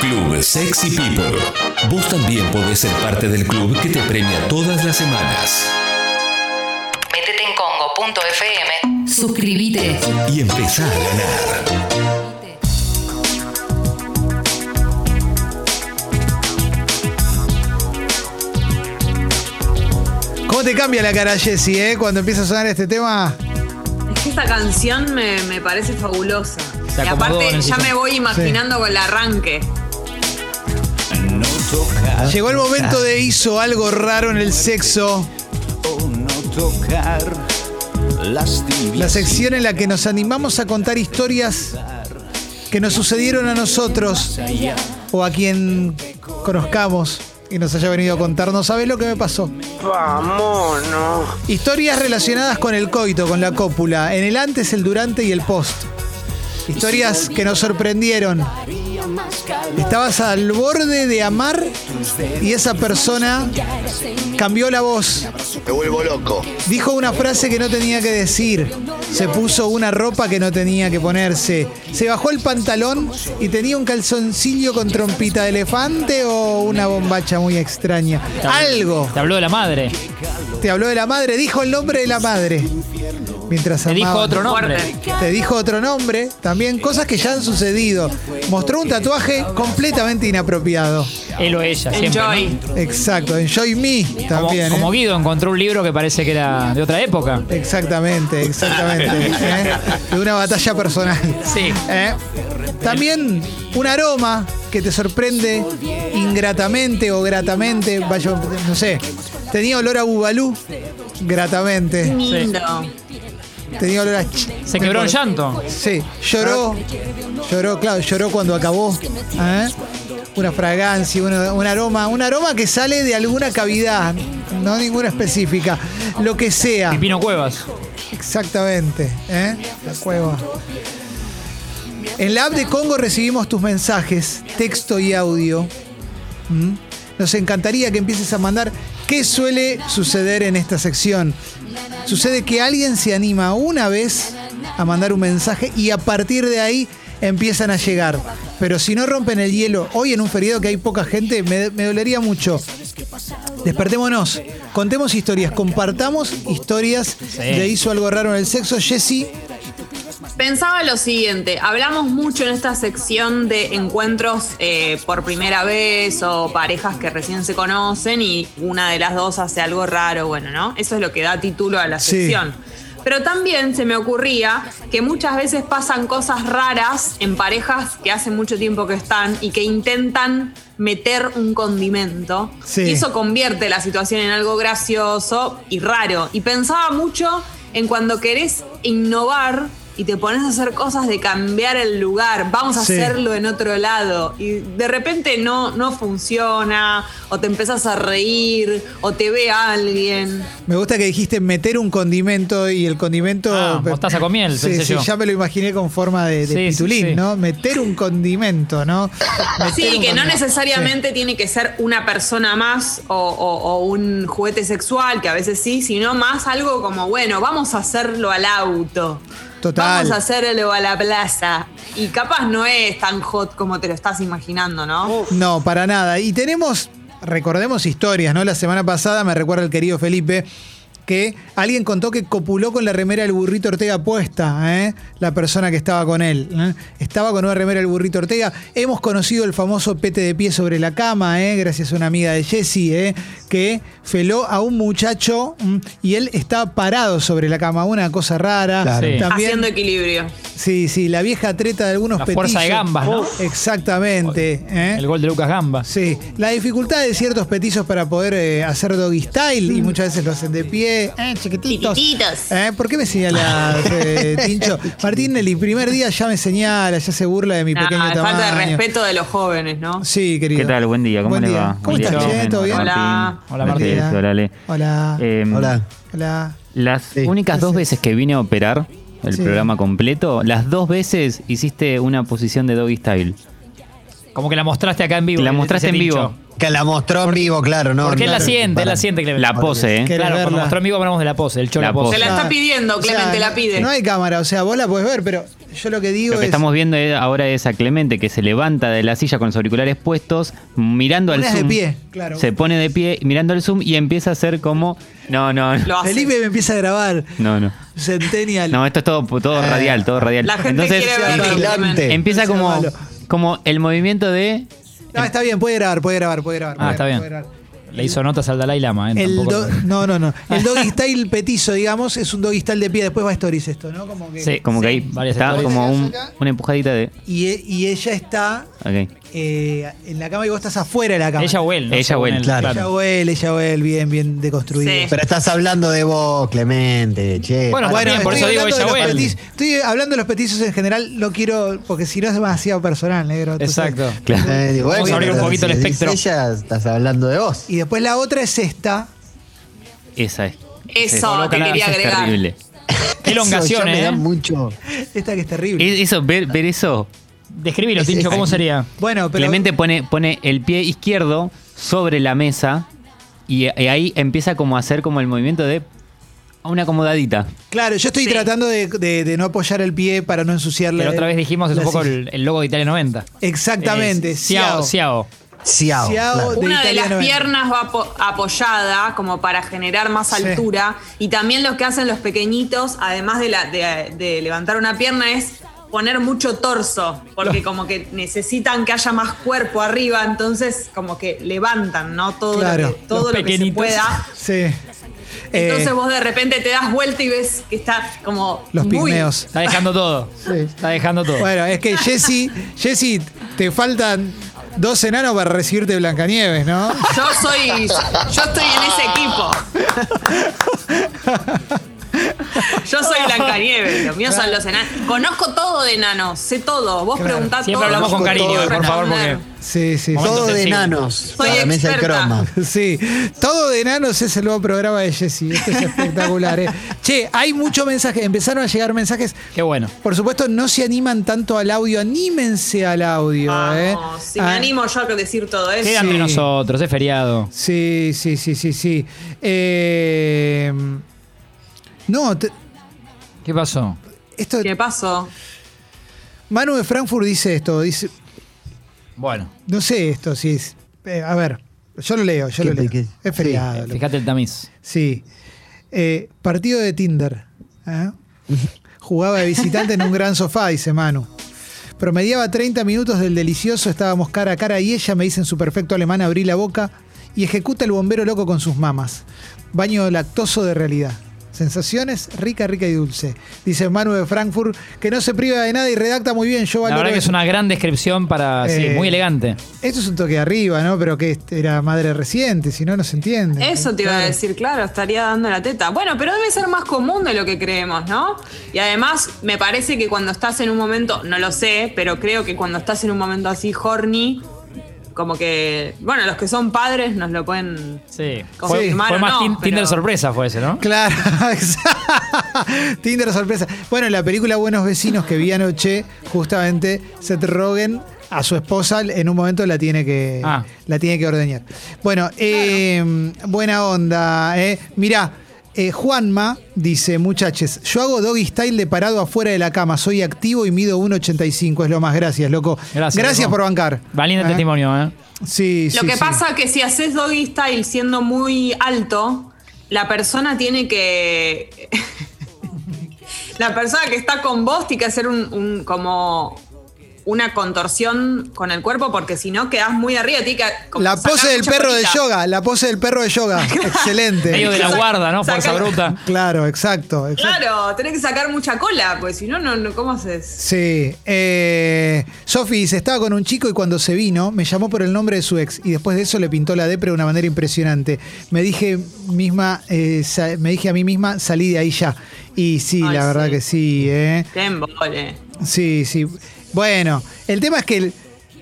Club Sexy People. Vos también podés ser parte del club que te premia todas las semanas. Métete en congo.fm. Suscríbete. Y empezá a ganar. ¿Cómo te cambia la cara, Jessy, eh? Cuando empieza a sonar este tema. Es que esta canción me, me parece fabulosa. Y acomodó aparte ya me voy imaginando con el arranque. Llegó el momento de hizo algo raro en el sexo. La sección en la que nos animamos a contar historias que nos sucedieron a nosotros o a quien conozcamos y nos haya venido a contar. No sabes lo que me pasó. Vámonos. Historias relacionadas con el coito, con la cópula, en el antes, el durante y el post. Historias que nos sorprendieron. Estabas al borde de amar y esa persona cambió la voz. Me vuelvo loco. Dijo una frase que no tenía que decir. Se puso una ropa que no tenía que ponerse. Se bajó el pantalón y tenía un calzoncillo con trompita de elefante o una bombacha muy extraña. Algo. Te habló de la madre. Te habló de la madre, dijo el nombre de la madre. Mientras Te dijo otro nombre. Te dijo otro nombre, también cosas que ya han sucedido. Mostró un tatuaje completamente inapropiado. Él o ella, siempre. ¿no? Enjoy. Exacto, Enjoy Me Como, también. como ¿eh? Guido encontró un libro que parece que era de otra época. Exactamente, exactamente. ¿eh? De una batalla personal. Sí. ¿eh? También un aroma que te sorprende ingratamente o gratamente. Vaya, no sé. Tenía olor a bubalú. Gratamente. Lindo. Tenía olor a. ch- Se quebró en llanto. Sí, lloró. Lloró, claro, lloró cuando acabó. ¿eh? Una fragancia, una- un aroma, un aroma que sale de alguna cavidad, no ninguna específica. Lo que sea. Pipino Cuevas. Exactamente. ¿eh? La cueva. En la app de Congo recibimos tus mensajes, texto y audio. ¿Mm? Nos encantaría que empieces a mandar qué suele suceder en esta sección. Sucede que alguien se anima una vez a mandar un mensaje y a partir de ahí empiezan a llegar. Pero si no rompen el hielo, hoy en un feriado que hay poca gente, me, me dolería mucho. Despertémonos, contemos historias, compartamos historias de hizo algo raro en el sexo. Jessy, Pensaba lo siguiente, hablamos mucho en esta sección de encuentros eh, por primera vez o parejas que recién se conocen y una de las dos hace algo raro, bueno, ¿no? Eso es lo que da título a la Sí. sección. Pero también se me ocurría que muchas veces pasan cosas raras en parejas que hace mucho tiempo que están y que intentan meter un condimento. Sí. Y eso convierte la situación en algo gracioso y raro. Y pensaba mucho en cuando querés innovar y te pones a hacer cosas de cambiar el lugar, vamos a Sí. hacerlo en otro lado. Y de repente no, no funciona, o te empezás a reír, o te ve alguien. me gusta que dijiste meter un condimento y el condimento. Ah, mostaza con miel, Sí, pensé sí, yo. ya me lo imaginé con forma de, de pitulín, sí. ¿no? Meter un condimento, ¿no? Meter Sí, que no necesariamente tiene que ser una persona más o, o- o un juguete sexual, que a veces sí, sino más algo como, bueno, vamos a hacerlo al auto. Total. Vamos a hacerlo a la plaza. Y capaz no es tan hot como te lo estás imaginando, ¿no? No, para nada. Y tenemos, recordemos historias, ¿no? La semana pasada me recuerda el querido Felipe que alguien contó que copuló con la remera del burrito Ortega puesta, ¿eh? la persona que estaba con él. ¿eh? Estaba con una remera del burrito Ortega. Hemos conocido el famoso pete de pie sobre la cama, ¿eh? gracias a una amiga de Jessie, ¿eh? que feló a un muchacho y él estaba parado sobre la cama, una cosa rara. Claro. Sí. También, Haciendo equilibrio. sí, sí, la vieja treta de algunos La fuerza de gambas, ¿no? Exactamente. ¿eh? El gol de Lucas Gamba. Sí, la dificultad de ciertos petizos para poder eh, hacer doggy style y muchas veces lo hacen de pie, eh, chiquititos. Chiquititos. Eh, ¿Por qué me señala eh, Tincho? Martín, el primer día ya me señala, ya se burla de mi Nah, pequeño tamaño. falta de respeto de los jóvenes, ¿no? Sí, querido. ¿Qué tal? Buen día, ¿cómo Buen le día. va? ¿Cómo estás, che? ¿Todo bien? Hola. Martín. Hola, Martín. Hola, Ale. Hola. Eh, Hola. Hola. Las Sí. únicas dos veces que vine a operar el Sí. programa completo, las dos veces hiciste una posición de doggy style. Como que la mostraste acá en vivo. La mostraste en vivo. Que la mostró en vivo, claro, ¿no? Porque él la siente, él la siente, Clemente. La pose, ¿eh? ¿Querés Claro, cuando verla? mostró en vivo hablamos de la pose, el cholo La pose. Te la está Claro. pidiendo, O sea, Clemente la pide. No hay cámara, o sea, vos la podés ver, pero yo lo que digo Lo que es. estamos viendo ahora es a Clemente que se levanta de la silla con los auriculares puestos, mirando al es de zoom. pie, claro. Se pone de pie, mirando el zoom y empieza a hacer como. No, no. Felipe me empieza a grabar. No, no. Centennial. No, esto es todo, todo radial, todo radial. La gente Entonces quiere ver vigilante. Clemente. empieza como, malo. Como el movimiento de. No, está bien, puede grabar, puede grabar, puede grabar. Ah, puede está grabar, bien. puede grabar. Le hizo notas al Dalai Lama, ¿eh? El Tampoco- do- no, no, no. El doggy style petizo, digamos, es un doggy style de pie. Después va a stories esto, ¿no? Como que, Sí. Como que ahí varias está stories. como un- una empujadita de. Y, e- y ella está Ok. Eh, en la cama y vos estás afuera de la cama. Ella o él. ¿no? Ella o él, claro. Ella o él, ella o él, bien, bien deconstruido. Sí. Pero estás hablando de vos, Clemente, che. Bueno, también, por eso digo ella de o él. Estoy hablando de los petizos en general, no quiero, porque si no es demasiado personal, negro. entonces- Exacto. Claro. Eh, digo, Vamos a bueno, abrir un poquito el espectro. Ella, estás hablando de vos. Y después la otra es esta. Esa es. Eso te quería Esa es agregar. terrible. Qué elongación, Eso me da ¿eh? mucho. Esta que es terrible. Es- Eso, ver, ver eso. Describilo, Tincho, ¿cómo sería? Bueno, pero. Clemente pone, pone el pie izquierdo sobre la mesa y, y ahí empieza como a hacer como el movimiento de una acomodadita. Claro, yo estoy Sí. tratando de, de- de no apoyar el pie para no ensuciarle. Pero otra vez dijimos, es la un poco el, el logo de Italia 90. Exactamente. Ciao. Ciao. Ciao. Ciao. claro. de Una de las 90. piernas va apo- apoyada como para generar más Sí. altura y también lo que hacen los pequeñitos, además de, la, de, de levantar una pierna, es poner mucho torso, porque como que necesitan que haya más cuerpo arriba, entonces como que levantan, ¿no? Todo Claro. lo que, todo lo que se pueda. Sí. Entonces Eh, vos de repente te das vuelta y ves que está como los muy- pigmeos. Está dejando todo. Sí. Está dejando todo. Bueno, es que Jessy, Jessy, te faltan dos enanos para recibirte Blancanieves, ¿no? Yo soy, yo estoy en ese equipo. Yo soy Blancanieves, los míos son los enanos. Conozco todo de enanos, sé todo. Vos Claro. preguntás Siempre todo. hablamos con cariño, puedo por favor, porque. Sí, sí. Momento Todo de enanos. Soy mesa de croma. Sí, todo de enanos es el nuevo programa de Jessy. Esto es espectacular. ¿eh? Che, hay mucho mensaje. Empezaron a llegar mensajes. Qué bueno. Por supuesto, no se animan tanto al audio. Anímense al audio. ¿eh? Vamos, si me Ah, animo yo a decir todo eso. Queda entre Sí. nosotros, es feriado. Sí, sí, sí, sí, sí. Eh, no, te- ¿Qué pasó? esto. ¿Qué pasó? Manu de Frankfurt dice esto. Dice, Bueno, no sé esto, si es. eh, a ver, yo lo leo, yo ¿Qué- lo leo. qué? Es feriado. lo- fíjate el tamiz. Sí. Eh, partido de Tinder. ¿eh? Jugaba de visitante en un gran sofá, dice Manu. Promediaba 30 minutos del delicioso, estábamos cara a cara y ella me dice en su perfecto alemán, abrí la boca y ejecuta el bombero loco con sus mamas. Baño lactoso de realidad. Sensaciones rica, rica y dulce. Dice Manu de Frankfurt, que no se priva de nada y redacta muy bien. Yo La valoro verdad que es una gran descripción para. sí, Eh, muy elegante. Esto es un toque de arriba, ¿no? Pero que era madre reciente, si no, no se entiende. Eso te iba a decir, claro, estaría dando la teta. Bueno, pero debe ser más común de lo que creemos, ¿no? Y además, me parece que cuando estás en un momento, no lo sé, pero creo que cuando estás en un momento así horny, como que, bueno, los que son padres nos lo pueden Sí. Fue, que fue más no, pero- Tinder sorpresa, fue ese, ¿no? Claro, exacto. Tinder sorpresa. Bueno, en la película Buenos Vecinos que vi anoche, justamente Seth Rogen a su esposa en un momento la tiene que, Ah. la tiene que ordeñar. Bueno, eh, buena onda. Eh. Mirá, eh, Juanma dice, muchachos, yo hago doggy style de parado afuera de la cama, soy activo y mido 1,85, es lo más, gracias, loco. Gracias, loco. por bancar. Valiente ¿Eh? testimonio, ¿eh? Sí, Lo sí, que sí. pasa que si haces doggy style siendo muy alto, la persona tiene que. la persona que está con vos tiene que hacer un, un- como una contorsión con el cuerpo porque si no quedás muy arriba. Que como La pose del perro de yoga, la pose del perro de yoga. Excelente. Medio de la guarda, ¿no? Fuerza bruta. Claro, exacto. exacto. Claro, tenés que sacar mucha cola, porque si no, no, no, ¿cómo haces? Sí. Eh, Sofi dice, estaba con un chico y cuando se vino me llamó por el nombre de su ex y después de eso le pintó la depre de una manera impresionante. Me dije misma, eh, me dije a mí misma, salí de ahí ya. Y sí, Ay, la verdad sí. que sí, ¿eh? Qué embole. Sí, sí. Bueno, el tema es que el-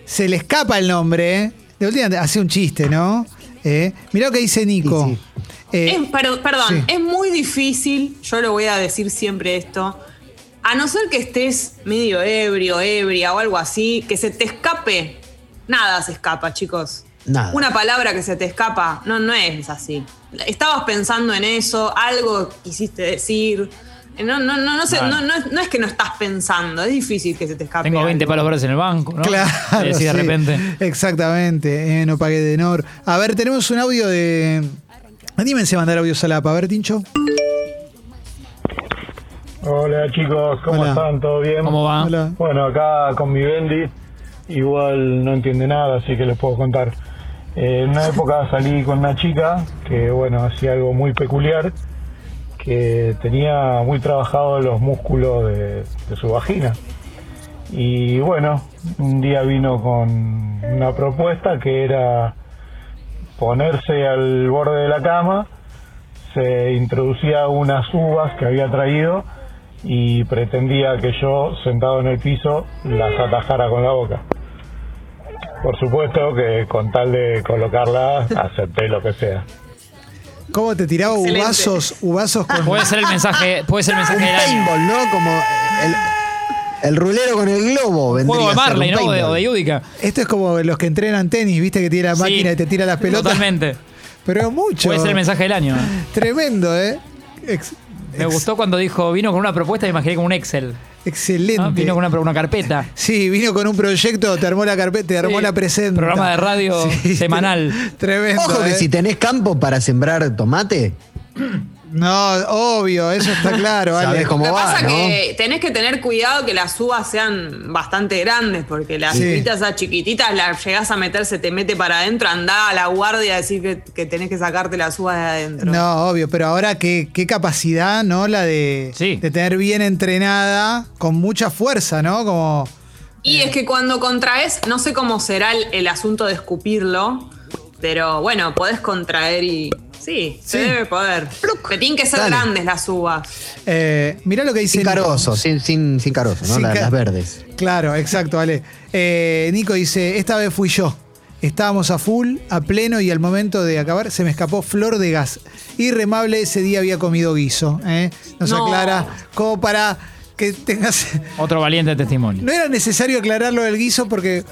se le escapa el nombre, ¿eh? De última hace un chiste, ¿no? Eh, Mirá lo que dice Nico. Sí, Eh, Es- pero- perdón, sí. es muy difícil, yo lo voy a decir siempre esto, a no ser que estés medio ebrio, ebria o algo así, que se te escape, nada se escapa, chicos. Nada. Una palabra que se te escapa, no, no es así. Estabas pensando en eso, algo quisiste decir, No, no, no, no, sé, no, no, es- no es que no estás pensando, es difícil que se te escape. Tengo 20 algo. palos verdes en el banco, ¿no? Claro. Y decís de sí. repente. Exactamente. eh, no pagué de Nor. A ver, tenemos un audio de. Anímense a mandar audios a la. A ver, Tincho. Hola chicos, ¿cómo Hola. están? ¿Todo bien? ¿Cómo va? Hola. Bueno, acá con mi Bendy, igual no entiende nada, así que les puedo contar. Eh, en una época salí con una chica que, bueno, hacía algo muy peculiar, que tenía muy trabajados los músculos de, de su vagina. Y bueno, un día vino con una propuesta que era ponerse al borde de la cama, se introducía unas uvas que había traído y pretendía que yo, sentado en el piso, las atajara con la boca. Por supuesto que con tal de colocarla, acepté lo que sea. ¿Cómo te tiraba Excelente. uvazos, uvazos con. Puede ser el mensaje, puede ser el mensaje del año. Paintball, ¿no? Como el, el rulero con el globo. Juego de Marley, ¿no? O de, Yudica. Esto es como los que entrenan tenis, viste que tiene la Sí, máquina y te tira las pelotas. Totalmente. Pero es mucho. Puede ser el mensaje del año. Tremendo, ¿eh? Ex- Me ex- gustó cuando dijo, vino con una propuesta, me imaginé como un Excel. Excelente. ¿no? Vino con una, una carpeta. Sí, vino con un proyecto, te armó la carpeta, te armó Sí, la presenta. programa de radio semanal. Tremendo. Ojo que ¿eh? si tenés campo para sembrar tomate, No, obvio, eso está claro. Ale. sabés cómo Lo que va, pasa ¿no? que tenés que tener cuidado que las uvas sean bastante grandes, porque las Sí. uvitas esas chiquititas las llegás a meter, se te mete para adentro, andá a la guardia a decir que, que tenés que sacarte las uvas de adentro. No, obvio, pero ahora qué, qué capacidad, ¿no? La de, Sí. de tener bien entrenada, con mucha fuerza, ¿no? Como. Y es que cuando contraes, no sé cómo será el, el asunto de escupirlo, pero bueno, podés contraer y. Sí, se Sí. debe poder. Te tienen que ser Dale. grandes las uvas. Eh, mirá lo que dice. Sin carozo, sin, sin, sin carozo, ¿no? Sin La- ca- las verdes. Claro, exacto, Ale. Eh, Nico dice: Esta vez fui yo. Estábamos a full, a pleno y al momento de acabar se me escapó flor de gas. Irremable, ese día había comido guiso. ¿eh? Nos No. aclara como para que tengas. Otro valiente testimonio. No era necesario aclararlo del guiso porque.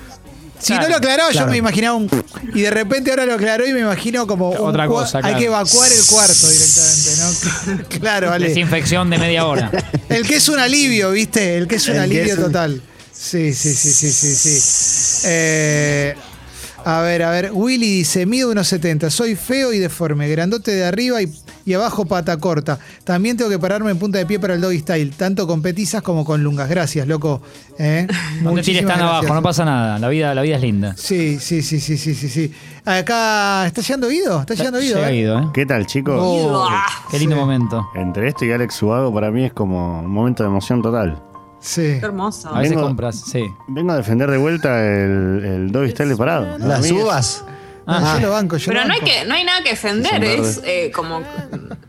Si Claro, no lo aclaraba, yo me imaginaba un. Y de repente ahora lo aclaró y me imagino como. Otra cosa, Hay claro. que evacuar el cuarto directamente, ¿no? claro, Ale. Desinfección de media hora. El que es un alivio, ¿viste? El que es un El alivio es un- total. Sí, sí, sí, sí, sí, sí. Eh, a ver, a ver. Willy dice, mido unos 70, soy feo y deforme, grandote de arriba y, y abajo pata corta. También tengo que pararme en punta de pie para el doggy style, tanto con petizas como con lungas. Gracias, loco. ¿Eh? No te tires Muchísimas tan gracias. abajo, no pasa nada. La vida, la vida es linda. Sí, sí, sí, sí, sí, sí, sí. Acá, ¿está llegando Guido? ¿Está llegando Guido? Llega eh? Guido, ¿eh? ¿Qué tal, chicos? Oh, Qué lindo Sí. momento. Entre esto y Alex Subago para mí es como un momento de emoción total. sí. Qué hermoso. A veces Vengo- compras, sí. Vengo a defender de vuelta el, el doggy style parado. Para Las uvas. Ah, yo lo banco, yo Pero lo no hay, banco. que, no hay nada que defender, Es eh, como.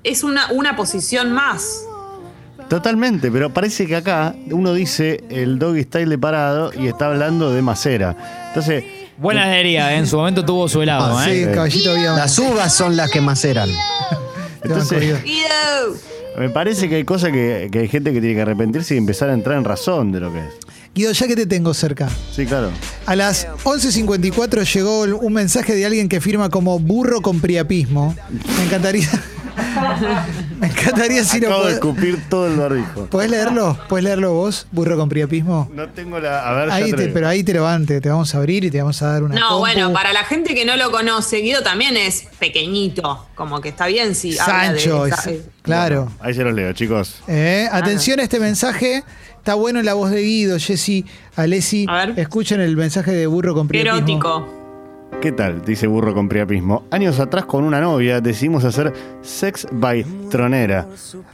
Es una, una posición más. Totalmente, pero parece que acá uno dice el doggy style de parado y está hablando de macera. Entonces, Buena heladería, ¿eh? en su momento tuvo su helado, Ah, sí, ¿eh? caballito había. Las uvas son las que maceran. Entonces- me parece que hay cosas que, que hay gente que tiene que arrepentirse y empezar a entrar en razón de lo que es. Guido, ya que te tengo cerca. Sí, claro. A las 11.54 llegó un mensaje de alguien que firma como burro con priapismo. Me encantaría. Me encantaría si lo Acabo de escupir todo el barbijo. ¿Podés leerlo? ¿Podés leerlo vos, burro con priapismo? No tengo la. A ver, Ahí te pero ahí te lo van, te, te vamos a abrir y te vamos a dar una. No, compu. bueno, para la gente que no lo conoce, Guido también es pequeñito. Como que está bien si habla de Sancho, es- claro. Ahí se los leo, chicos. Eh, atención a este mensaje. Está bueno en la voz de Guido, Jessy, Alessi. A ver. Escuchen el mensaje de burro con Qué priapismo. erótico. ¿Qué tal? Dice Burro con priapismo. Años atrás con una novia decidimos hacer sex by tronera.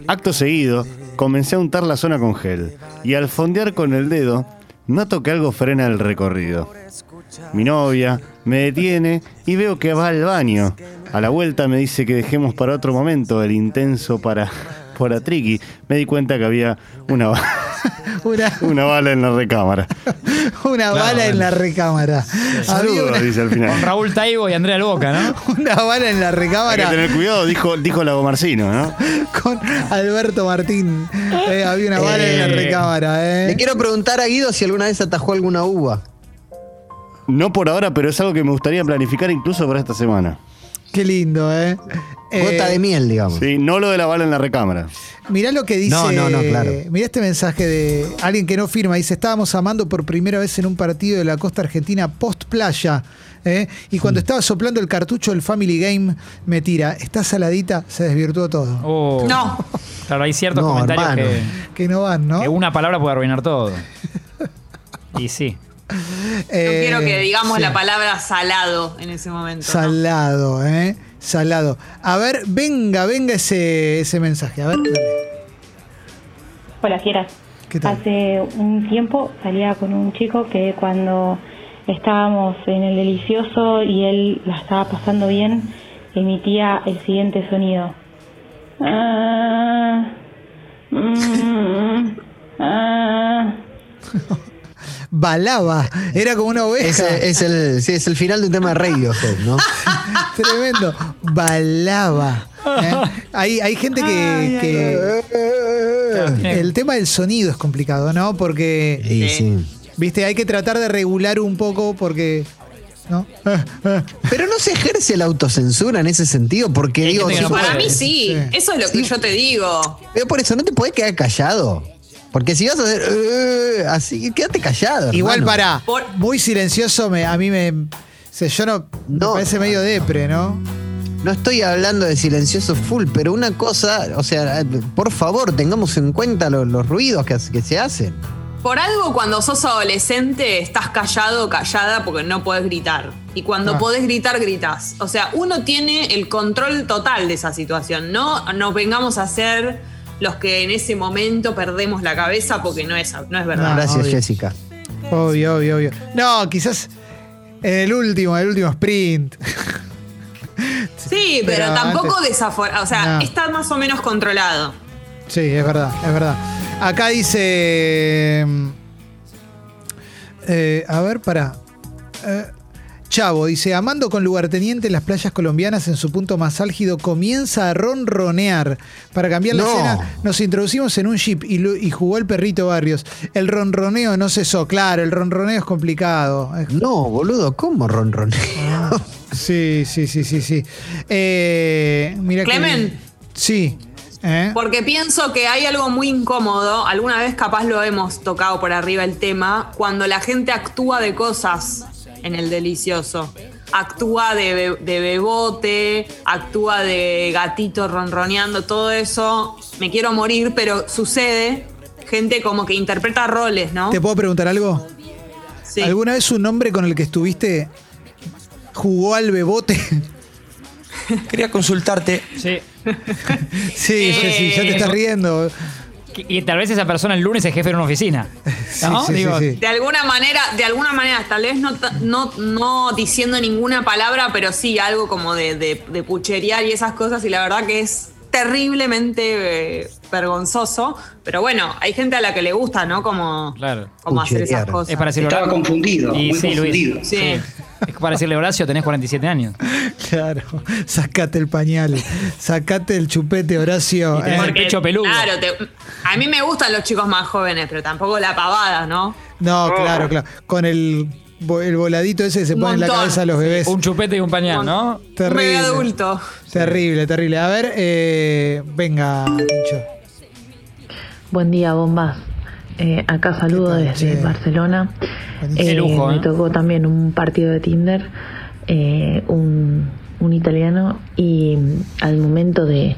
Acto seguido, comencé a untar la zona con gel. Y al fondear con el dedo, noto que algo frena el recorrido. Mi novia me detiene y veo que va al baño. A la vuelta me dice que dejemos para otro momento el intenso para, para Triki. Me di cuenta que había una, Una, una bala en la recámara. una bala en la recámara. Saludos, una, dice al Con final. Raúl Taibo y Andrea Boca, ¿no? una bala en la Hay que recámara. tener cuidado, dijo, dijo la Marcino, ¿no? con Alberto Martín. Eh, había una bala en la Eh, recámara, ¿eh? Le quiero preguntar a Guido si alguna vez atajó alguna uva. No por ahora, pero es algo que me gustaría planificar incluso para esta semana. Qué lindo, ¿eh? Gota Eh, de miel, digamos. Sí, no lo de la bala en la recámara. Mirá lo que dice. No, no, no, claro. Mirá este mensaje de alguien que no firma. Dice: Estábamos amando por primera vez en un partido de la costa argentina post playa. ¿eh? Y cuando estaba soplando el cartucho del Family Game, me tira. Está saladita, se desvirtuó todo. Oh. No. Claro, hay ciertos No, comentarios que, Que no van, ¿no? que una palabra puede arruinar todo. Y sí. No Eh, quiero que digamos sí. la palabra salado en ese momento. ¿no? Salado, ¿eh? Salado. A ver, venga, venga ese, ese mensaje. A ver, dale. Hola, Fieras. ¿Qué tal? Hace un tiempo salía con un chico que cuando estábamos en el delicioso y él la estaba pasando bien, emitía el siguiente sonido. Ah, mm, ah. Balaba. Era como una oveja. Ese es el, sí, es el final de un tema de Radiohead, ¿no? Tremendo. Balaba. ¿eh? Hay, hay gente que. que- el tema del sonido es complicado, ¿no? Porque. Sí, sí. Viste, hay que tratar de regular un poco porque. ¿No? Pero no se ejerce la autocensura en ese sentido, porque digo, no Para mí sí, Sí. eso es lo que Sí. yo te digo. pero por eso no te podés quedar callado. Porque si vas a hacer "Eh", así, quédate callado. Igual hermano. para. Muy silencioso, me, a mí me. yo no. Me No. parece medio depre, ¿no? No estoy hablando de silencioso full, pero una cosa, o sea, por favor, tengamos en cuenta lo- los ruidos que, que se hacen. Por algo cuando sos adolescente estás callado o callada porque no podés gritar. Y cuando Ah. podés gritar, gritas. O sea, uno tiene el control total de esa situación. No nos vengamos a ser los que en ese momento perdemos la cabeza porque no es, no es verdad. Gracias, obvio. Jessica. Obvio, obvio, obvio. No, quizás en el último, el último sprint. Sí, pero, Pero tampoco antes- desaforado. O sea, No. está más o menos controlado. Sí, es verdad, es verdad. Acá dice. eh, a ver, para. Chavo dice: Amando con lugarteniente en las playas colombianas en su punto más álgido, comienza a ronronear. Para cambiar la No. escena, nos introducimos en un jeep y, y jugó el perrito Barrios. El ronroneo no cesó. Claro, el ronroneo es complicado. No, boludo, ¿cómo ronroneo? Sí, sí, sí, sí, sí. Eh, mira que- Clemen. Sí. ¿eh? Porque pienso que hay algo muy incómodo, alguna vez capaz lo hemos tocado por arriba el tema, cuando la gente actúa de cosas en el delicioso. Actúa de, be- de bebote, actúa de gatito ronroneando, todo eso. Me quiero morir, pero sucede. Gente como que interpreta roles, ¿no? ¿Te puedo preguntar algo? Sí. ¿Alguna vez un hombre con el que estuviste jugó al bebote? Quería consultarte. Sí. sí, sí, sí, ya te estás riendo. Y tal vez esa persona el lunes es jefe de una oficina. ¿No? sí, sí, Digo, sí. De alguna manera, de alguna manera, tal vez no, ta- no, no diciendo ninguna palabra, pero sí algo como de, de, de pucherear y esas cosas, y la verdad que es terriblemente eh, vergonzoso. Pero bueno, hay gente a la que le gusta, ¿no? Como, Claro. como hacer esas cosas. Es para decirle Estaba Horacio- confundido, Y muy sí, confundido. Luis. Sí. Es para decirle Horacio, tenés 47 años. Claro, sacate el pañal, sacate el chupete, Horacio. Y tenés ¿eh? el pecho peludo. Claro, te- a mí me gustan los chicos más jóvenes, pero tampoco la pavada, ¿no? No, claro, claro. Con el, el voladito ese que se Un pone en la cabeza a los bebés. Un chupete y un pañal, ¿no? Un Terrible. bebé adulto. Terrible, terrible. A ver, eh, venga, Tincho. Buen día, bombas. Eh, acá saludo ¿Qué tal, desde che? Barcelona. Qué lujo, me ¿eh? tocó también un partido de Tinder, eh, un, un italiano, y mm, al momento de,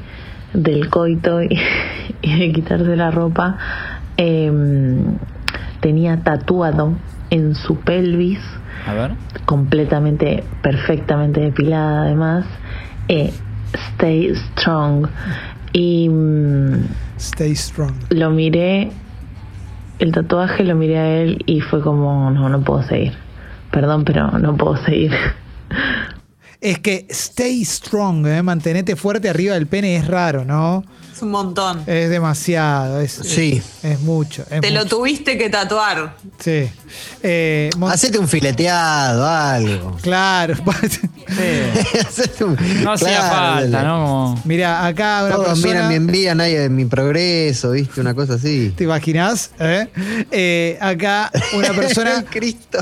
del coito y, y de quitarse la ropa, eh, tenía tatuado en su pelvis, A ver. completamente, perfectamente depilada además, eh, Stay Strong. Y. Stay strong. lo miré, el tatuaje lo miré a él y fue como, no, no puedo seguir. Perdón, pero no puedo seguir. Es que stay strong, ¿eh? mantenete fuerte arriba del pene es raro, ¿no? Es un montón. Es demasiado, es, Sí. es, es mucho. es Te lo tuviste que tatuar. Sí. Eh, Mon- Hacete un fileteado, algo. claro. Hacete un- No hacía claro, falta. ¿no? Mira, acá una Todos persona. miran mi envía, nadie de mi progreso, ¿viste? Una cosa así. ¿Te imaginas? ¿Eh? Eh, acá una persona, Cristo.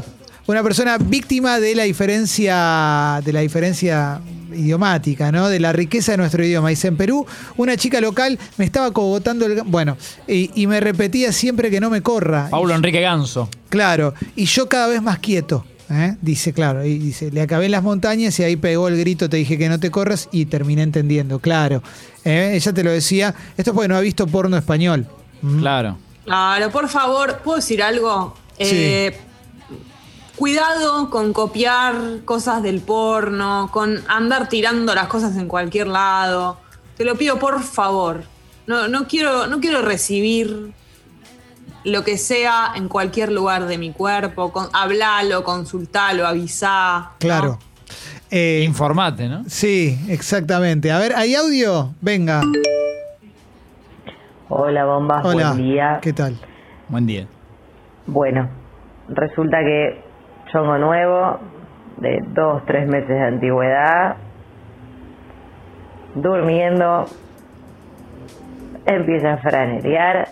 Una persona víctima de la diferencia, de la diferencia idiomática, ¿no? De la riqueza de nuestro idioma. Dice, en Perú, una chica local me estaba cogotando el... Bueno, y, y me repetía siempre que no me corra. Paulo Enrique Ganso. Claro, y yo cada vez más quieto. ¿eh? Dice, claro, y dice, le acabé en las montañas y ahí pegó el grito, te dije que no te corras y terminé entendiendo, claro. ¿eh? Ella te lo decía, esto es porque no ha visto porno español. ¿Mm? Claro. Claro, por favor, ¿puedo decir algo? Eh, Cuidado con copiar cosas del porno, con andar tirando las cosas en cualquier lado. Te lo pido por favor. No, no, quiero, no quiero recibir lo que sea en cualquier lugar de mi cuerpo. Con, hablalo, consultalo, avisá. Claro. Eh, Informate, ¿no? sí, exactamente. A ver, ¿hay audio? Venga. Hola, bombas. Hola. Buen día. ¿Qué tal? Buen día. Bueno, resulta que chongo nuevo, de dos, tres meses de antigüedad, durmiendo, empieza a franerear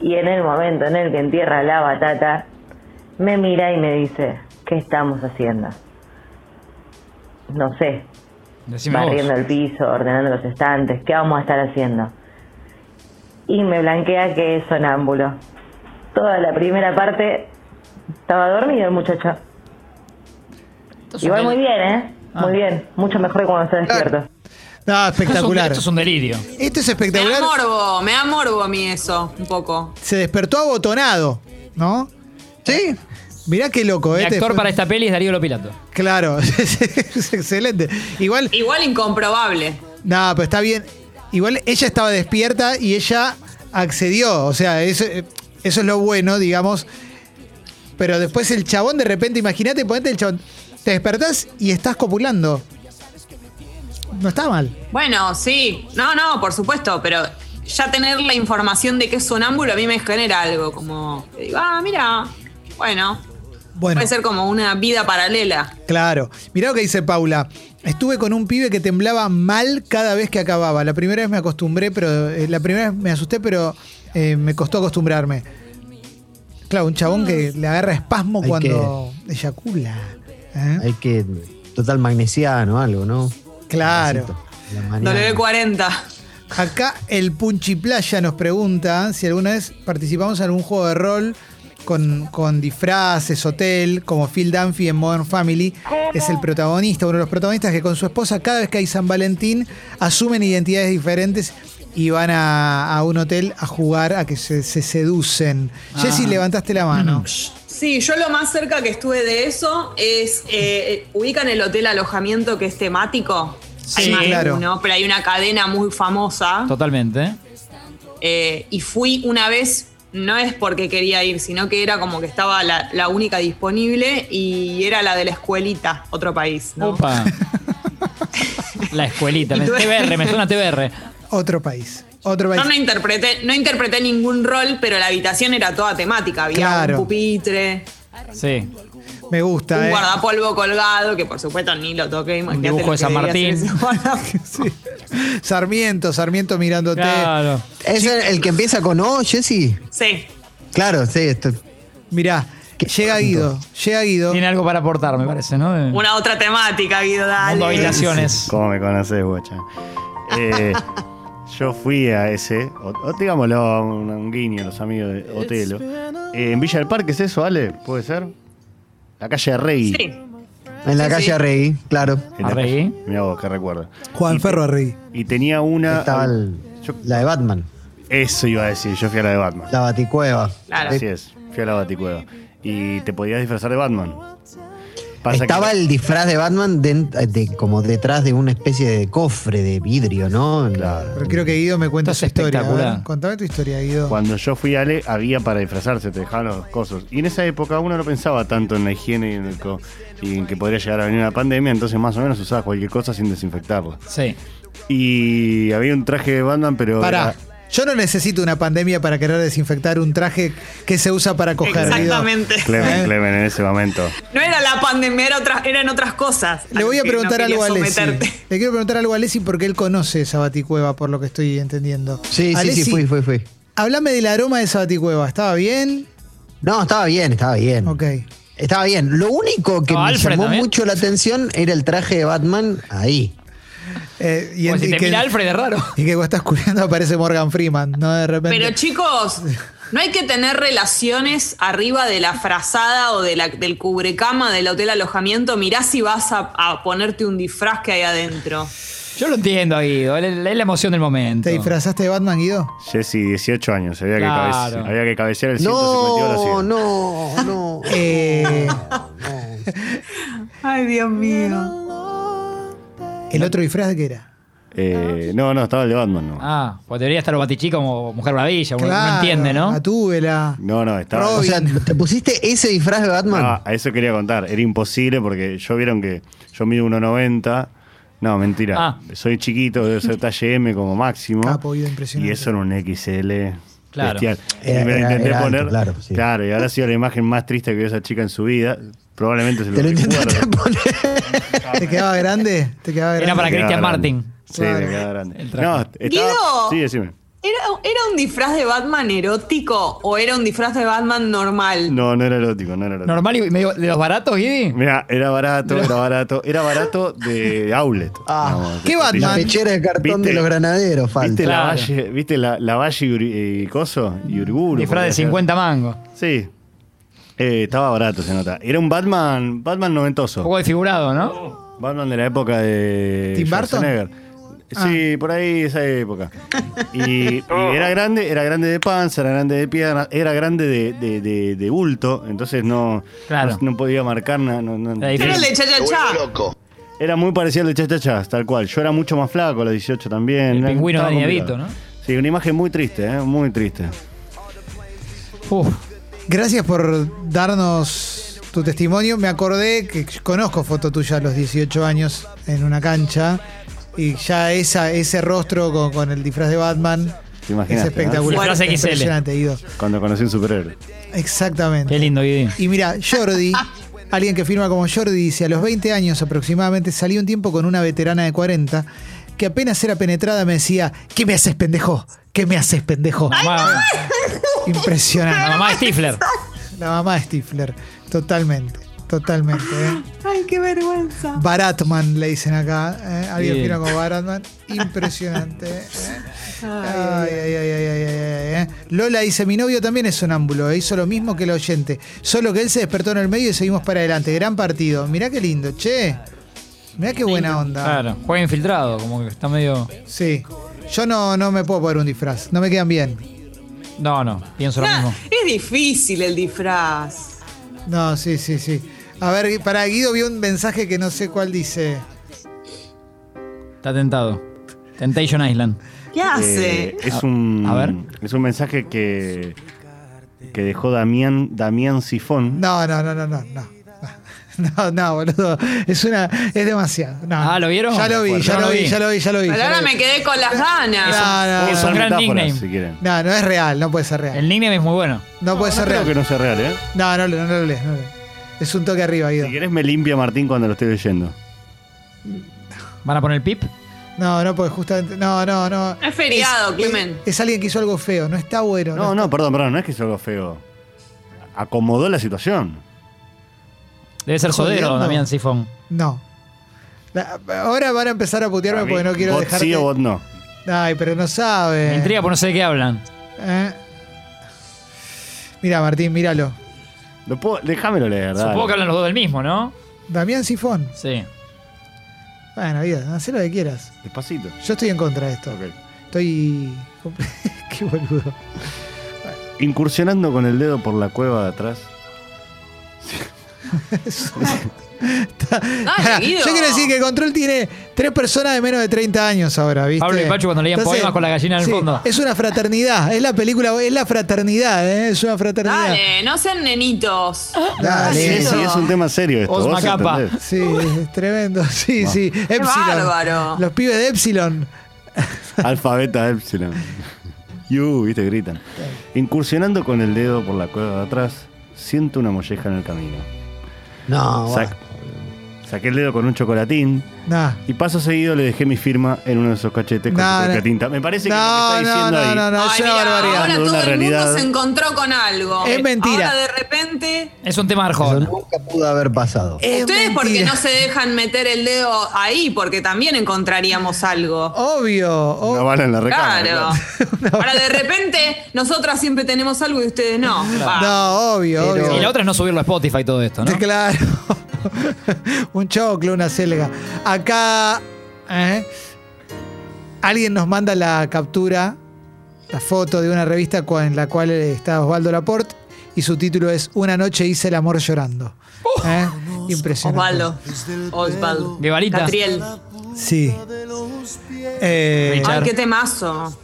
y en el momento en el que entierra la batata, me mira y me dice, ¿qué estamos haciendo? No sé, Decime barriendo vos. el piso, ordenando los estantes, ¿qué vamos a estar haciendo? Y me blanquea que es sonámbulo. Toda la primera parte estaba dormido el muchacho. Igual muy bien, ¿eh? Ah. Muy bien. Mucho mejor que cuando está despierto. No, espectacular. Esto es un delirio. Esto es Me espectacular. da morbo, me da morbo a mí eso, un poco. Se despertó abotonado, ¿no? Sí. Mirá qué loco, Mi ¿eh? actor para esta peli es Darío Lopilato. Claro, es excelente. Igual, Igual incomprobable. no, pero está bien. Igual ella estaba despierta y ella accedió. O sea, eso, eh, eso es lo bueno, digamos. Pero después el chabón, de repente, imagínate, ponete el chabón. Te despertás y estás copulando. No está mal. Bueno, sí. No, no, por supuesto, pero ya tener la información de que es sonámbulo a mí me genera algo. Como, que digo, ah, mira, bueno, Bueno, puede ser como una vida paralela. claro. Mirá lo que dice Paula. Estuve con un pibe que temblaba mal cada vez que acababa. La primera vez me acostumbré, pero. eh, la primera vez me asusté, pero eh, me costó acostumbrarme. Claro, un chabón que le agarra espasmo Hay cuando eyacula. ¿eh? Hay que. Total magnesiano, algo, ¿no? Claro. La mañana. W40. Acá el Punchi Playa nos pregunta si alguna vez participamos en algún juego de rol con, con disfraces, hotel, como Phil Dunphy en Modern Family. Es el protagonista, uno de los protagonistas que con su esposa, cada vez que hay San Valentín, asumen identidades diferentes y van a, a un hotel a jugar a que se, se seducen. Jessy, levantaste la mano. Sí, yo lo más cerca que estuve de eso es, eh, ubican el hotel alojamiento que es temático. Sí, hay más de claro. uno, pero hay una cadena muy famosa. Totalmente. Eh, y fui una vez, no es porque quería ir, sino que era como que estaba la, la única disponible y era la de la escuelita, otro país. ¿no? Opa. La escuelita. Me- TBR, me suena TBR. Otro país. Otro país. Yo no interpreté, no interpreté ningún rol, pero la habitación era toda temática. Había Claro. un pupitre, Sí. Me gusta, un ¿eh? guardapolvo colgado, que por supuesto ni lo toqué. dibujo de San Martín. Sarmiento, Sarmiento mirándote. Claro. ¿Es el, el que empieza con O, Jessy? Sí. Claro, sí. Esto, Mirá, llega Guido. Llega Guido. Tiene algo para aportar, me parece, ¿no? De- Una otra temática, Guido, dale. Mundo habitaciones. ¿Cómo me conoces, guacha? Eh, yo fui a ese, o, o digámoslo, un, un guiño, los amigos de Otelo. Eh, en Villa del Parque, ¿es eso, Ale? ¿Puede ser? La calle Arregui. Sí. en la Sí, calle sí. Arregui, claro. En la Arregui. calle- Mirá vos, que recuerdo. Juan Y- Ferro Arregui. Y tenía una... Estaba el- Yo- la de Batman, eso iba a decir, yo fui a la de Batman. la Baticueva. Claro. Así es, fui a la Baticueva. Y te podías disfrazar de Batman. Pasa Estaba que- el disfraz de Batman de- como detrás de una especie de cofre de vidrio, ¿no? Claro. Pero quiero que Guido me cuente Esto su historia. Ver, contame tu historia, Guido. Cuando yo fui a Ale, había para disfrazarse, te dejaban los cosos. Y en esa época uno no pensaba tanto en la higiene y en, el co- y en que podría llegar a venir una pandemia, entonces más o menos usaba cualquier cosa sin desinfectarlo. Sí. Y había un traje de Batman, pero. Pará. era- Yo no necesito una pandemia para querer desinfectar un traje que se usa para coger. Exactamente. Clemen, ¿Eh? Clemen, en ese momento. No era la pandemia, era otra- eran otras cosas. Le voy a no preguntar algo a Alessi. Le quiero preguntar algo a Alessi porque él conoce esa baticueva, por lo que estoy entendiendo. Sí, sí, Alessi, sí, fui, fui, fui. Háblame del aroma de esa baticueva. ¿Estaba bien? No, estaba bien, estaba bien. Ok. Estaba bien. Lo único que No, me Alfred llamó también. mucho la atención era el traje de Batman ahí. Eh, y, Como si y te que, mira Alfred es raro. y que vos estás cuidando aparece Morgan Freeman, ¿no? De repente. Pero chicos, no hay que tener relaciones arriba de la frazada o de la, del cubrecama del hotel alojamiento. Mirá si vas a, a ponerte un disfraz que hay adentro. Yo lo entiendo, Guido. Es la, emoción del momento. ¿Te disfrazaste de Batman, Guido? Jesse, 18 años. Había, Claro. que, cabece- había que cabecear el 152 No, así. no, no. Eh, Ay, Dios mío. ¿El otro disfraz de qué era? Eh, no, no, estaba el de Batman, no. Ah, pues debería estar Batichi como Mujer Maravilla. uno Claro, no entiende, ¿no? Gatúbela. No, no, estaba. O sea, ¿te pusiste ese disfraz de Batman? No, a eso quería contar. Era imposible porque yo vieron que yo mido 1,90. No, mentira. Ah. Soy chiquito, debo ser talle M como máximo. Capo, Guido, impresionante. Y eso era un XL Claro. bestial. Era- y me lo era- intenté era alto, poner. claro, sí. Claro, y ahora ha sido la imagen más triste que vio esa chica en su vida. Probablemente se lo Te lo recuerde. intentaste poner. ¿Te quedaba grande? ¿Te quedaba grande? Era para Christian. Martin. Sí, Claro. me quedaba grande. No, estaba. Guido. Sí, decime. ¿Era, ¿Era un disfraz de Batman erótico o era un disfraz de Batman normal? No, no era erótico, no era erótico. Normal y medio de los baratos, Guidi. Mira, era barato, era barato, era barato de outlet. Ah, ¿qué de Batman? La pechera de cartón ¿Viste? de los granaderos, falta. ¿Viste la valle, ¿viste la, la valle y, y coso? Y Uriburu. Disfraz de podría ser. 50 mangos. Sí. Eh, estaba barato, se nota. Era un Batman, Batman Un noventoso. poco desfigurado, ¿no? Batman de la época de ¿Tim? Schwarzenegger. Sí, por ahí esa época. Y, y era grande, era grande de panza, era grande de pierna, era grande de, de, de- de bulto, entonces no, Claro. no, no podía marcar nada. no- no- Era Era el de Cha Cha Me vuelvo Cha. loco. Era muy parecido al de Chachachas, tal cual. Yo era mucho más flaco, a los 18 también. El pingüino de ¿no? Sí, una imagen muy triste, ¿eh? muy triste. Uf. Gracias por darnos tu testimonio. Me acordé que conozco foto tuya a los 18 años en una cancha y ya esa, ese rostro con, con el disfraz de Batman ¿Te es espectacular. ¿no? Disfraz XL. Impresionante, Guido. Cuando conocí un superhéroe. Exactamente. Qué lindo, Guidi. Y mira, Jordi, alguien que firma como Jordi, dice, a los 20 años aproximadamente salí un tiempo con una veterana de 40 que apenas era penetrada me decía, ¿qué me haces pendejo? ¿Qué me haces pendejo? Mamá, la Impresionante. mamá de Stifler. La mamá de Stifler, totalmente, totalmente. ¿eh? Ay, qué vergüenza. Baratman le dicen acá, ¿eh? alguien Bien. firma como Baratman, impresionante. ¿eh? Ay, ay, ay, ay, ay, ay, ay, ¿eh? Lola dice, mi novio también es sonámbulo, e hizo lo mismo que el oyente, solo que él se despertó en el medio y seguimos para adelante. Gran partido. Mirá qué lindo, che. Mirá qué buena onda. Claro, juega infiltrado, como que está medio. Sí. Yo no, no me puedo poner un disfraz, no me quedan bien. No, no, pienso lo Nah, mismo. es difícil el disfraz. No, sí, sí, sí. A ver, para Guido vi un mensaje que no sé cuál dice. Está tentado. Temptation Island. ¿Qué hace? Eh, es un a ver. es un mensaje que que dejó Damián Damián Sifón. No, no, no, no, no, no. No, no, boludo. Es una. Es demasiado. No. Ah, ¿lo vieron? Ya lo vi, ya lo lo vi, vi. ya lo vi, ya lo vi. Pero ahora me quedé con las ganas. No, no, Es no, un gran metáforas, nickname. si quieren. no, no es real, no puede ser real. El nickname es muy bueno. No puede No ser creo real. que no sea real, ¿eh? No, no, no, no lo lees, no. Es un toque arriba, Guido. Si querés me limpia Martín cuando lo estoy leyendo. ¿Van a poner el pip? No, no, porque justamente. No, no, no. Es feriado, Es- Clemen. Es, alguien que hizo algo feo, no está bueno. No, está- no, perdón, perdón, no es que hizo algo feo. Acomodó la situación. Debe ser Sodero. Damián Sifón. No. La- ahora van a empezar a putearme A mí, porque no quiero bot dejar. sí o bot no. Ay, pero no sabe. Me intriga por no sé de qué hablan. ¿Eh? Mira, Martín, míralo. Lo puedo- déjamelo leer, dale. Supongo que hablan los dos del mismo, ¿no? Damián Sifón. Sí. Bueno, vida, haz lo que quieras. Despacito. Yo estoy en contra de esto. Ok. Estoy. Qué boludo. Incursionando con el dedo por la cueva de atrás. Dale, Guido. Yo quiero decir que Control tiene tres personas de menos de 30 años ahora, ¿viste? Pablo y Pachu cuando leían Entonces, poemas con la gallina en el sí, fondo. Es una fraternidad, es la película, es la fraternidad, ¿eh? es una fraternidad. Dale, no sean nenitos. Dale. Sí, sí, es un tema serio esto. Osma vos entendés. Sí, es tremendo. Sí, sí. Epsilon. bárbaro. Los pibes de Epsilon. Alfa, beta, epsilon. Yu, viste, gritan. Incursionando con el dedo por la cueva de atrás, siento una molleja en el camino. No, Sac-. Saqué el dedo con un chocolatín. Nah. Y paso seguido le dejé mi firma en uno de esos cachetes con No, chocolate no. tinta. Me parece que No, lo que está no, diciendo no, ahí. no, no, Ay, es una mira, barbaridad. ahora todo el realidad. mundo se encontró con algo. Es mentira. Ahora de repente. Es un tema de Eso nunca pudo haber pasado. Es Ustedes porque mentira. no se dejan meter el dedo ahí, porque también encontraríamos algo. Obvio. Una ob- bala en la recámara. Claro. Ahora de repente nosotras siempre tenemos algo y ustedes no. No, obvio, Pero- obvio. Y la otra es no subirlo a Spotify todo esto, ¿no? Claro. Un choclo, una selga. Acá ¿eh? alguien nos manda la captura, la foto de una revista en la cual está Osvaldo Laporte y su título es Una noche hice el amor llorando. ¿Eh? Impresionante. Osvaldo. Osvaldo. Guevarita. Catriel. Sí. Eh, Ay, qué temazo.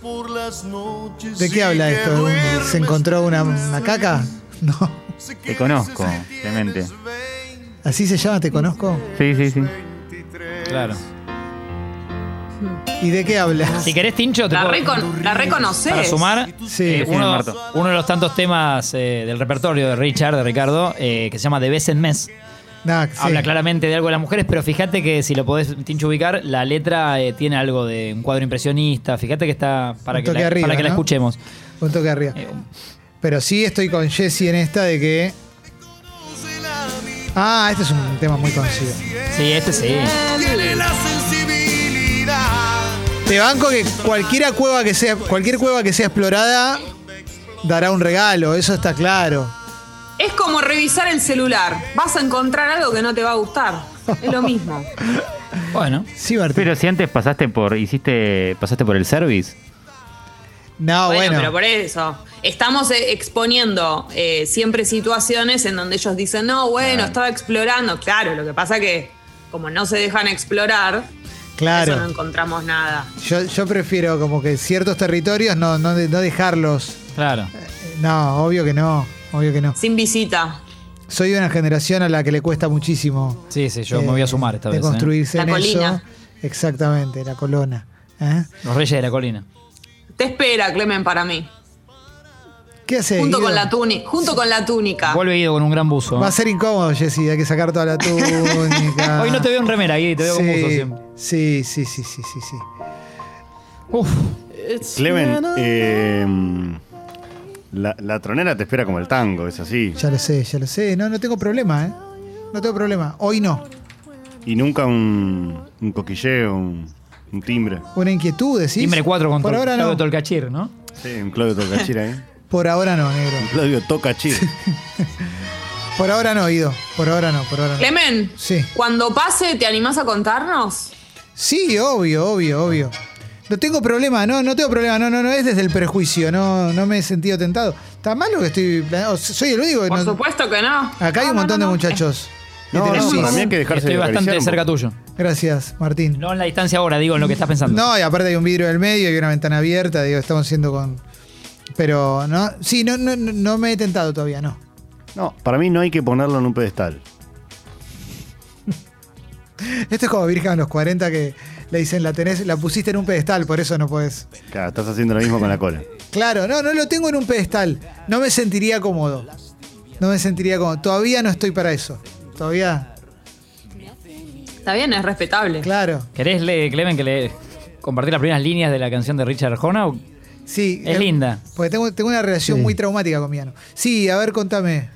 ¿De qué habla esto? ¿Se encontró una, una caca? No. Te conozco, Clemente. ¿Así se llama? ¿Te conozco? Sí, sí, sí. Claro. ¿Y de qué habla? Si querés, Tincho, te La, puedo- recon- la reconoces. para sumar, Sí. eh, Sí, uno, Marto. uno de los tantos temas eh, del repertorio de Richard, de Ricardo, eh, que se llama De vez en mes. Nah, sí. Habla claramente de algo de las mujeres, pero fíjate que si lo podés, Tincho, ubicar, la letra eh, tiene algo de un cuadro impresionista. Fíjate que está para, Un que la, arriba, para que la ¿no? escuchemos. Un toque arriba. Eh, Pero sí estoy con Jesse en esta de que. Ah, este es un tema muy conocido. sí, este sí. Te banco que cualquiera cueva que sea, cualquier cueva que sea explorada dará un regalo, eso está claro. Es como revisar el celular. Vas a encontrar algo que no te va a gustar. Es lo mismo. Bueno, Sí, Martín. Pero si antes pasaste por, hiciste, pasaste por el service. no, bueno, bueno. pero por eso. Estamos eh, exponiendo eh, siempre situaciones en donde ellos dicen, no, bueno, estaba explorando. Claro, lo que pasa que como no se dejan explorar, claro. eso no encontramos nada. Yo, yo prefiero como que ciertos territorios no, no, de- no dejarlos. claro. Eh, No, obvio que no. Obvio que no. Sin visita. Soy de una generación a la que le cuesta muchísimo. Sí, sí, yo me voy a sumar esta de vez. ¿eh? construirse La en colina. eso. Exactamente, la colona. ¿Eh? Los Reyes de la Colina. Te espera, Clemen, para mí. ¿Qué hace? Junto Guido? con la túnica. Junto con la túnica. Vuelve Guido con un gran buzo. Va a ser incómodo, Jessy, hay que sacar toda la túnica. Hoy no te veo en remera, Guido, te veo con buzo sí, siempre. sí, sí, sí, sí, sí, sí. Uf, Clemen, eh, la, la tronera te espera como el tango, es así. Ya lo sé, ya lo sé. No, no tengo problema, ¿eh? No tengo problema. Hoy no. Y nunca un, un coquilleo, un, un timbre. Una inquietud, decís. timbre 4 con Por ahora no. Claudio Tolcachir, ¿no? Sí, un Claudio Tocachir ahí. Por ahora no, negro. Claudio Tocachir. Por ahora no, Ido. Por ahora no, por ahora no. Clemen, Sí. cuando pase, ¿te animás a contarnos? Sí, obvio, obvio, obvio. No tengo problema, no, no tengo problema, no, no, no es desde el prejuicio, no, no me he sentido tentado. ¿Está mal lo que estoy planeando? Soy el único que Por no- supuesto que no. Acá hay No, un no, montón no, de no. muchachos. No, no, heterosis. para mí hay que dejarse Estoy de bastante un cerca tuyo. Gracias, Martín. No en la distancia ahora, digo, en lo que estás pensando. No, y aparte hay un vidrio del medio y una ventana abierta, digo, estamos haciendo con. Pero no, sí, no, no, no- no me he tentado todavía, no. No, para mí no hay que ponerlo en un pedestal. Esto es como Virgen a los 40 que le dicen la tenés, la pusiste en un pedestal, por eso no puedes. Claro, estás haciendo lo mismo con la cola. Claro, no, no lo tengo en un pedestal. No me sentiría cómodo. No me sentiría cómodo. Todavía no estoy para eso. Todavía. Está bien, es respetable. Claro. ¿Querés, le, Clemen, que le compartir las primeras líneas de la canción de Richard Arjona? o- Sí. Es eh, linda. Porque tengo, tengo una relación Sí. muy traumática con Miano. Sí, a ver, contame.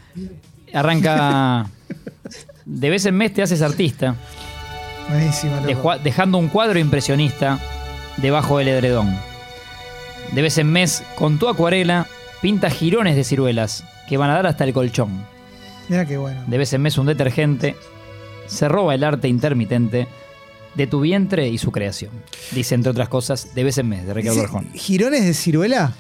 Arranca. De vez en mes te haces artista, Buenísimo, loco. deja- dejando un cuadro impresionista debajo del edredón. De vez en mes, con tu acuarela, pinta jirones de ciruelas que van a dar hasta el colchón. Mira qué bueno. De vez en mes un detergente se roba el arte intermitente de tu vientre y su creación. Dice, entre otras cosas, de vez en mes, de Ricardo Arjona. ¿Girones de ciruela?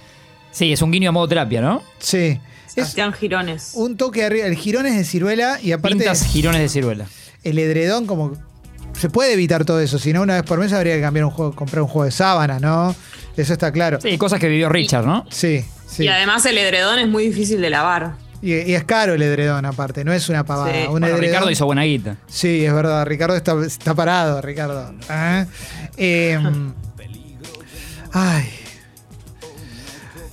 Sí, es un guiño a modo terapia, ¿no? Sí. Es Sebastián Girones. un toque arriba. El girón es de ciruela y aparte Pintas jirones de ciruela. el edredón como... Se puede evitar todo eso, si no una vez por mes habría que cambiar un juego, comprar un juego de sábanas, ¿no? Eso está claro. Sí, cosas que vivió Richard, ¿no? Sí, sí. Y además el edredón es muy difícil de lavar. Y, y es caro el edredón aparte, no es una pavada. Sí. Un Bueno, edredón- Ricardo hizo buena guita. Sí, es verdad. Ricardo está, está parado, Ricardo. Ah. Eh, ay.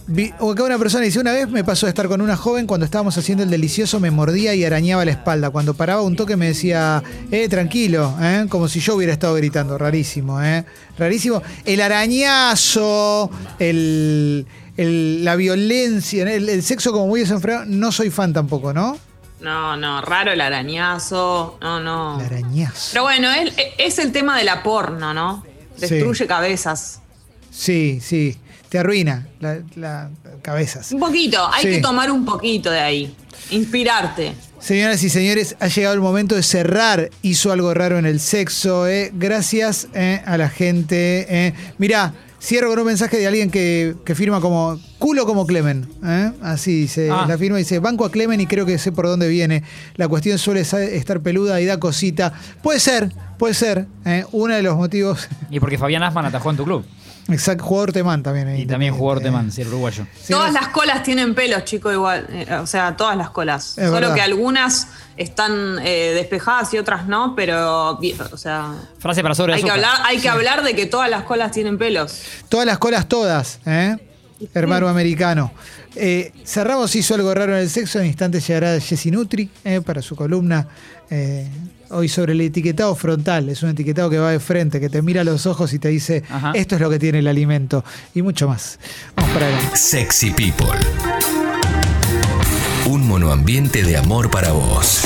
Vi- o acá una persona dice, una vez me pasó de estar con una joven cuando estábamos haciendo el delicioso, me mordía y arañaba la espalda. Cuando paraba un toque me decía, eh, tranquilo, ¿eh? como si yo hubiera estado gritando. Rarísimo, ¿eh? Rarísimo. El arañazo, el, el- la violencia, el, el sexo como muy desenfrenado, no soy fan tampoco, ¿no? No, no, raro el arañazo. No, no. El arañazo. Pero bueno, es, es el tema de la porno, ¿no? Destruye cabezas. Sí, sí. Te arruina la, la- cabezas. Un poquito, hay Sí. que tomar un poquito de ahí. Inspirarte. Señoras y señores, ha llegado el momento de cerrar. Hizo algo raro en el sexo. eh. Gracias eh, a la gente. eh. Mirá, cierro con un mensaje de alguien que, que firma como culo como Clemen. eh. Así dice. Ah. La firma dice banco a Clemen y creo que sé por dónde viene. La cuestión suele estar peluda y da cosita. Puede ser, puede ser. eh. Uno de los motivos. Y porque Fabián Asman atajó en tu club. Exacto, jugador Temán también. ahí Y también jugador eh. Temán, sí, el uruguayo. todas las colas tienen pelos, chico, igual. Eh, o sea, todas las colas. Es Solo verdad. que algunas están eh, despejadas y otras no, pero, o sea, Frase para sobre hay que, hablar, hay que hablar de que todas las colas tienen pelos. Todas las colas, todas, ¿eh? Hermano americano. Eh, cerramos, hizo algo raro en el sexo. En instantes llegará Jessy Nutri eh, para su columna. eh, hoy sobre el etiquetado frontal. Es un etiquetado que va de frente, que te mira a los ojos y te dice: Ajá. Esto es lo que tiene el alimento. Y mucho más. Vamos para adelante. Sexy People. Un monoambiente de amor para vos.